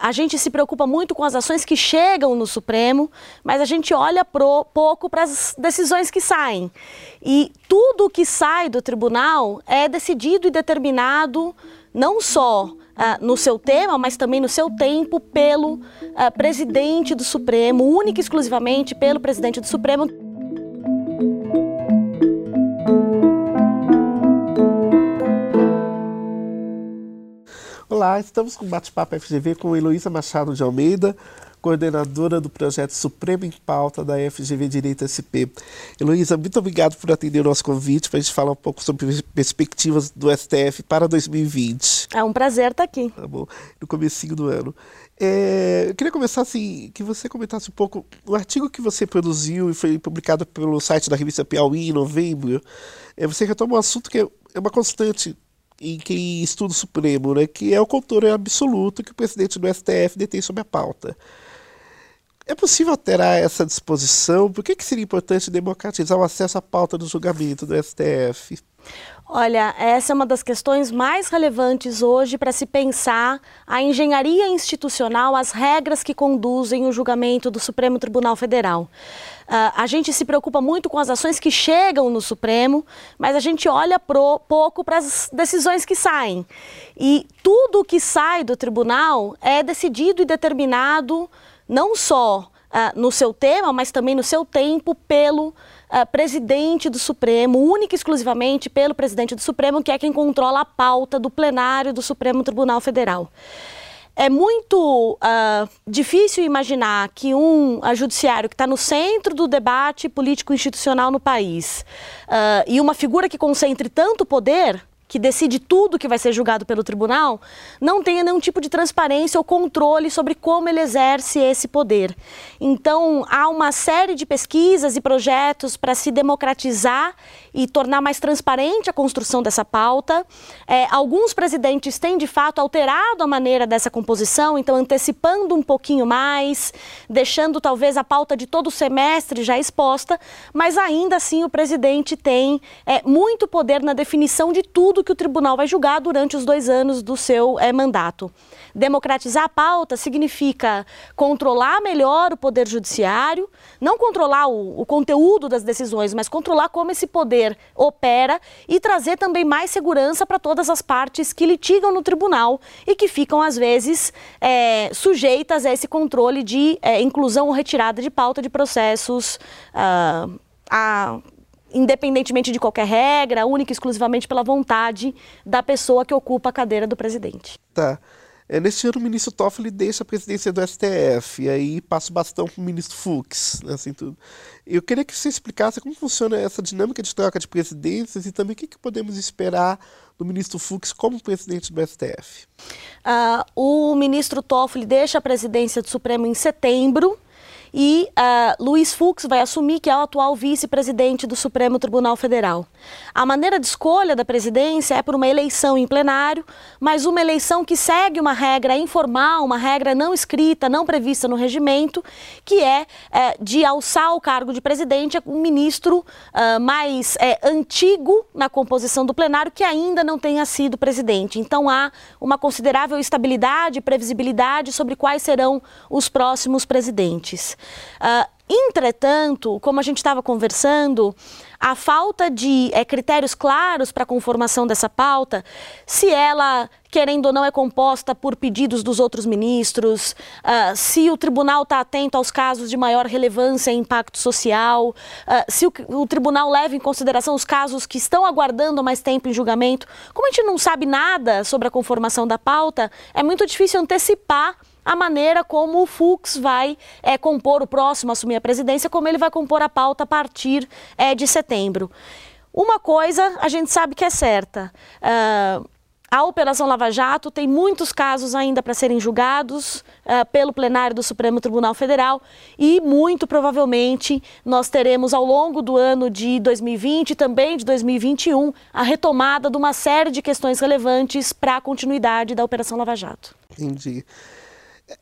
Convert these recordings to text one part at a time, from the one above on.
a gente se preocupa muito com as ações que chegam no Supremo, mas a gente olha pro, pouco para as decisões que saem. E tudo que sai do tribunal é decidido e determinado não só uh, no seu tema, mas também no seu tempo pelo uh, presidente do Supremo, única e exclusivamente pelo presidente do Supremo. Olá, estamos com o Bate-Papo FGV com Heloísa Machado de Almeida, coordenadora do projeto Supremo em Pauta da FGV Direito SP. Heloísa, muito obrigado por atender o nosso convite para a gente falar um pouco sobre perspectivas do STF para 2020. É um prazer estar aqui. Tá bom, no comecinho do ano. É, eu queria começar assim, que você comentasse um pouco o artigo que você produziu e foi publicado pelo site da revista Piauí em novembro. É, você retoma um assunto que é, é uma constante em quem estuda o Supremo, né, que é o controle absoluto que o presidente do STF detém sobre a pauta. É possível alterar essa disposição? Por que, que seria importante democratizar o acesso à pauta do julgamento do STF? Olha, essa é uma das questões mais relevantes hoje para se pensar a engenharia institucional, as regras que conduzem o julgamento do Supremo Tribunal Federal. Uh, a gente se preocupa muito com as ações que chegam no Supremo, mas a gente olha pro, pouco para as decisões que saem. E tudo que sai do tribunal é decidido e determinado não só uh, no seu tema, mas também no seu tempo pelo uh, presidente do Supremo, única e exclusivamente pelo presidente do Supremo, que é quem controla a pauta do plenário do Supremo Tribunal Federal. É muito uh, difícil imaginar que um judiciário que está no centro do debate político institucional no país e uma figura que concentre tanto poder que decide tudo que vai ser julgado pelo tribunal, não tenha nenhum tipo de transparência ou controle sobre como ele exerce esse poder. Então, há uma série de pesquisas e projetos para se democratizar e tornar mais transparente a construção dessa pauta. É, alguns presidentes têm, de fato, alterado a maneira dessa composição, então antecipando um pouquinho mais, deixando talvez a pauta de todo o semestre já exposta, mas ainda assim o presidente tem é, muito poder na definição de tudo tudo que o tribunal vai julgar durante os dois anos do seu é, mandato. Democratizar a pauta significa controlar melhor o poder judiciário, não controlar o, o conteúdo das decisões, mas controlar como esse poder opera e trazer também mais segurança para todas as partes que litigam no tribunal e que ficam, às vezes, é, sujeitas a esse controle de é, inclusão ou retirada de pauta de processos. Uh, a independentemente de qualquer regra, única e exclusivamente pela vontade da pessoa que ocupa a cadeira do presidente. Tá. É, neste ano, o ministro Toffoli deixa a presidência do STF, e aí passa o bastão para o ministro Fux, né, assim tudo. Eu queria que você explicasse como funciona essa dinâmica de troca de presidências e também o que, que podemos esperar do ministro Fux como presidente do STF. Ah, o ministro Toffoli deixa a presidência do Supremo em setembro, e uh, Luiz Fux vai assumir que é o atual vice-presidente do Supremo Tribunal Federal. A maneira de escolha da presidência é por uma eleição em plenário, mas uma eleição que segue uma regra informal, uma regra não escrita, não prevista no regimento, que é, é de alçar o cargo de presidente um ministro uh, mais é, antigo na composição do plenário que ainda não tenha sido presidente. Então há uma considerável estabilidade e previsibilidade sobre quais serão os próximos presidentes. Uh, entretanto, como a gente estava conversando, a falta de é, critérios claros para a conformação dessa pauta, se ela, querendo ou não, é composta por pedidos dos outros ministros, uh, se o tribunal está atento aos casos de maior relevância e impacto social, uh, se o, o, tribunal leva em consideração os casos que estão aguardando mais tempo em julgamento. Como a gente não sabe nada sobre a conformação da pauta, é muito difícil antecipar a maneira como o Fux vai é, compor o próximo assumir a presidência, como ele vai compor a pauta a partir é, de setembro. Uma coisa a gente sabe que é certa. Uh, a Operação Lava Jato tem muitos casos ainda para serem julgados uh, pelo plenário do Supremo Tribunal Federal e, muito provavelmente, nós teremos ao longo do ano de 2020 e também de 2021 a retomada de uma série de questões relevantes para a continuidade da Operação Lava Jato. Entendi.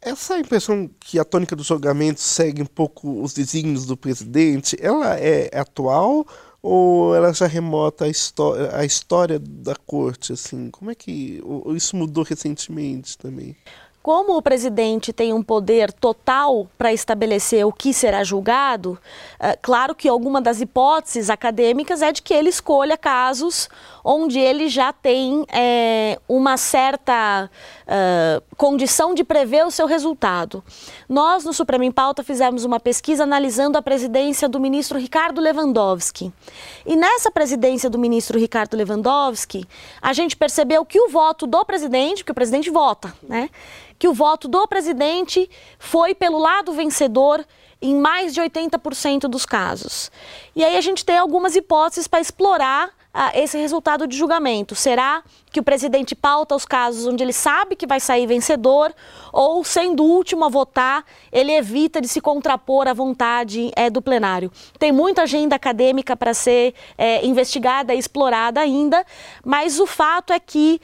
Essa impressão que a tônica do julgamento segue um pouco os desígnios do presidente, ela é atual ou ela já remota a, a história da corte? Assim, como é que isso mudou recentemente também? Como o presidente tem um poder total para estabelecer o que será julgado, é, claro que alguma das hipóteses acadêmicas é de que ele escolha casos onde ele já tem é, uma certa é, condição de prever o seu resultado. Nós, no Supremo em Pauta, fizemos uma pesquisa analisando a presidência do ministro Ricardo Lewandowski. E nessa presidência do ministro Ricardo Lewandowski, a gente percebeu que o voto do presidente, porque o presidente vota, né? Que o voto do presidente foi pelo lado vencedor em mais de 80% dos casos. E aí a gente tem algumas hipóteses para explorar ah, esse resultado de julgamento. Será que o presidente pauta os casos onde ele sabe que vai sair vencedor ou, sendo o último a votar, ele evita de se contrapor à vontade é, do plenário? Tem muita agenda acadêmica para ser é, investigada e explorada ainda, mas o fato é que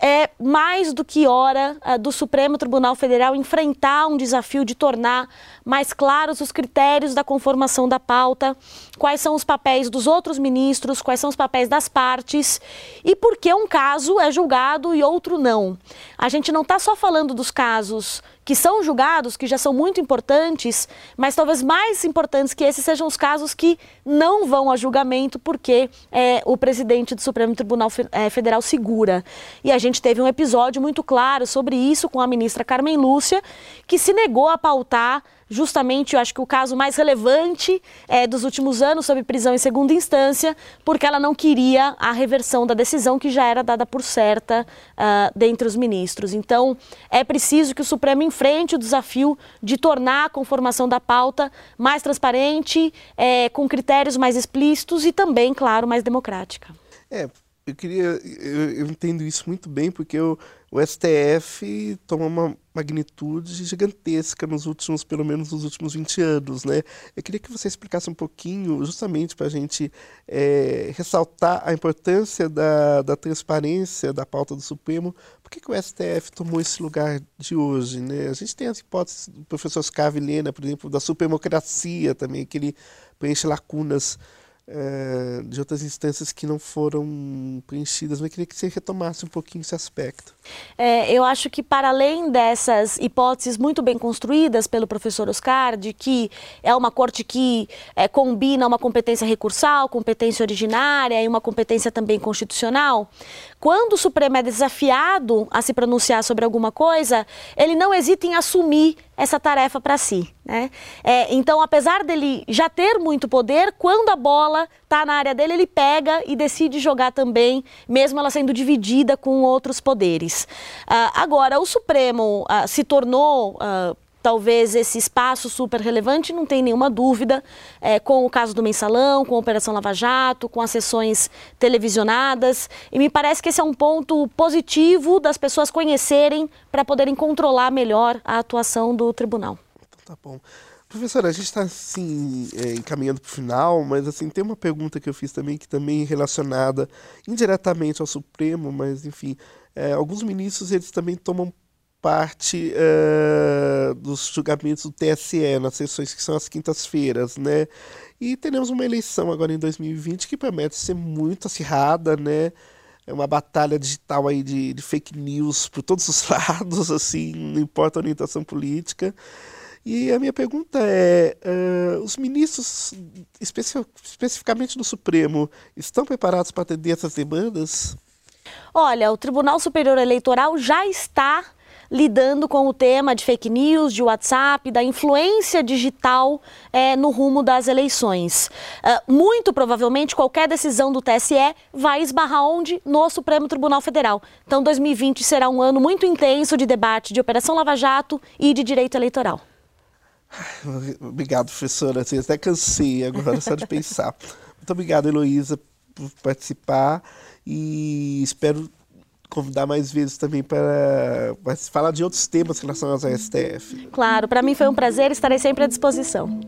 é mais do que hora uh, do Supremo Tribunal Federal enfrentar um desafio de tornar mais claros os critérios da conformação da pauta, quais são os papéis dos outros ministros, quais são os papéis das partes e por que um caso é julgado e outro não. A gente não está só falando dos casos que são julgados, que já são muito importantes, mas talvez mais importantes que esses sejam os casos que não vão a julgamento porque é, o presidente do Supremo Tribunal é, Federal segura. E a gente teve um episódio muito claro sobre isso com a ministra Carmen Lúcia, que se negou a pautar justamente, eu acho que o caso mais relevante é, dos últimos anos sobre prisão em segunda instância, porque ela não queria a reversão da decisão que já era dada por certa uh, dentre os ministros. Então, é preciso que o Supremo enfrente o desafio de tornar a conformação da pauta mais transparente, é, com critérios mais explícitos e também, claro, mais democrática. É, eu queria. Eu, eu entendo isso muito bem, porque eu o STF toma uma magnitude gigantesca nos últimos, pelo menos nos últimos 20 anos, né? Eu queria que você explicasse um pouquinho, justamente para a gente é, ressaltar a importância da, da transparência da pauta do Supremo. Por que, que, o STF tomou esse lugar de hoje, né? A gente tem as hipóteses do professor Oscar Vilhena, por exemplo, da supermocracia também, que ele preenche lacunas é, de outras instâncias que não foram preenchidas, mas eu queria que você retomasse um pouquinho esse aspecto. É, eu acho que para além dessas hipóteses muito bem construídas pelo professor Oscar, de que é uma corte que é, combina uma competência recursal, competência originária e uma competência também constitucional, quando o Supremo é desafiado a se pronunciar sobre alguma coisa, ele não hesita em assumir essa tarefa para si. Né? É, então, apesar dele já ter muito poder, quando a bola está na área dele, ele pega e decide jogar também, mesmo ela sendo dividida com outros poderes. Uh, agora, o Supremo uh, se tornou. Uh, talvez esse espaço super relevante, não tem nenhuma dúvida, é, com o caso do Mensalão, com a Operação Lava Jato, com as sessões televisionadas. E me parece que esse é um ponto positivo das pessoas conhecerem para poderem controlar melhor a atuação do tribunal. Tá bom. Professora, a gente está assim, é, encaminhando para o final, mas assim, tem uma pergunta que eu fiz também, que também é relacionada indiretamente ao Supremo, mas enfim, é, alguns ministros eles também tomam parte uh, dos julgamentos do TSE, nas sessões que são as quintas-feiras, né? E teremos uma eleição agora em 2020 que promete ser muito acirrada, né? É uma batalha digital aí de, de fake news por todos os lados, assim, não importa a orientação política. E a minha pergunta é: uh, os ministros, especi especificamente do Supremo, estão preparados para atender essas demandas? Olha, o Tribunal Superior Eleitoral já está lidando com o tema de fake news, de WhatsApp, da influência digital é, no rumo das eleições. Uh, muito provavelmente qualquer decisão do TSE vai esbarrar onde? No Supremo Tribunal Federal. Então 2020 será um ano muito intenso de debate de Operação Lava Jato e de direito eleitoral. Obrigado, professora. Assim, até cansei agora só de pensar. Muito obrigado, Heloísa, por participar e espero convidar mais vezes também para, falar de outros temas relacionados ao STF. Claro, para mim foi um prazer, estarei sempre à disposição.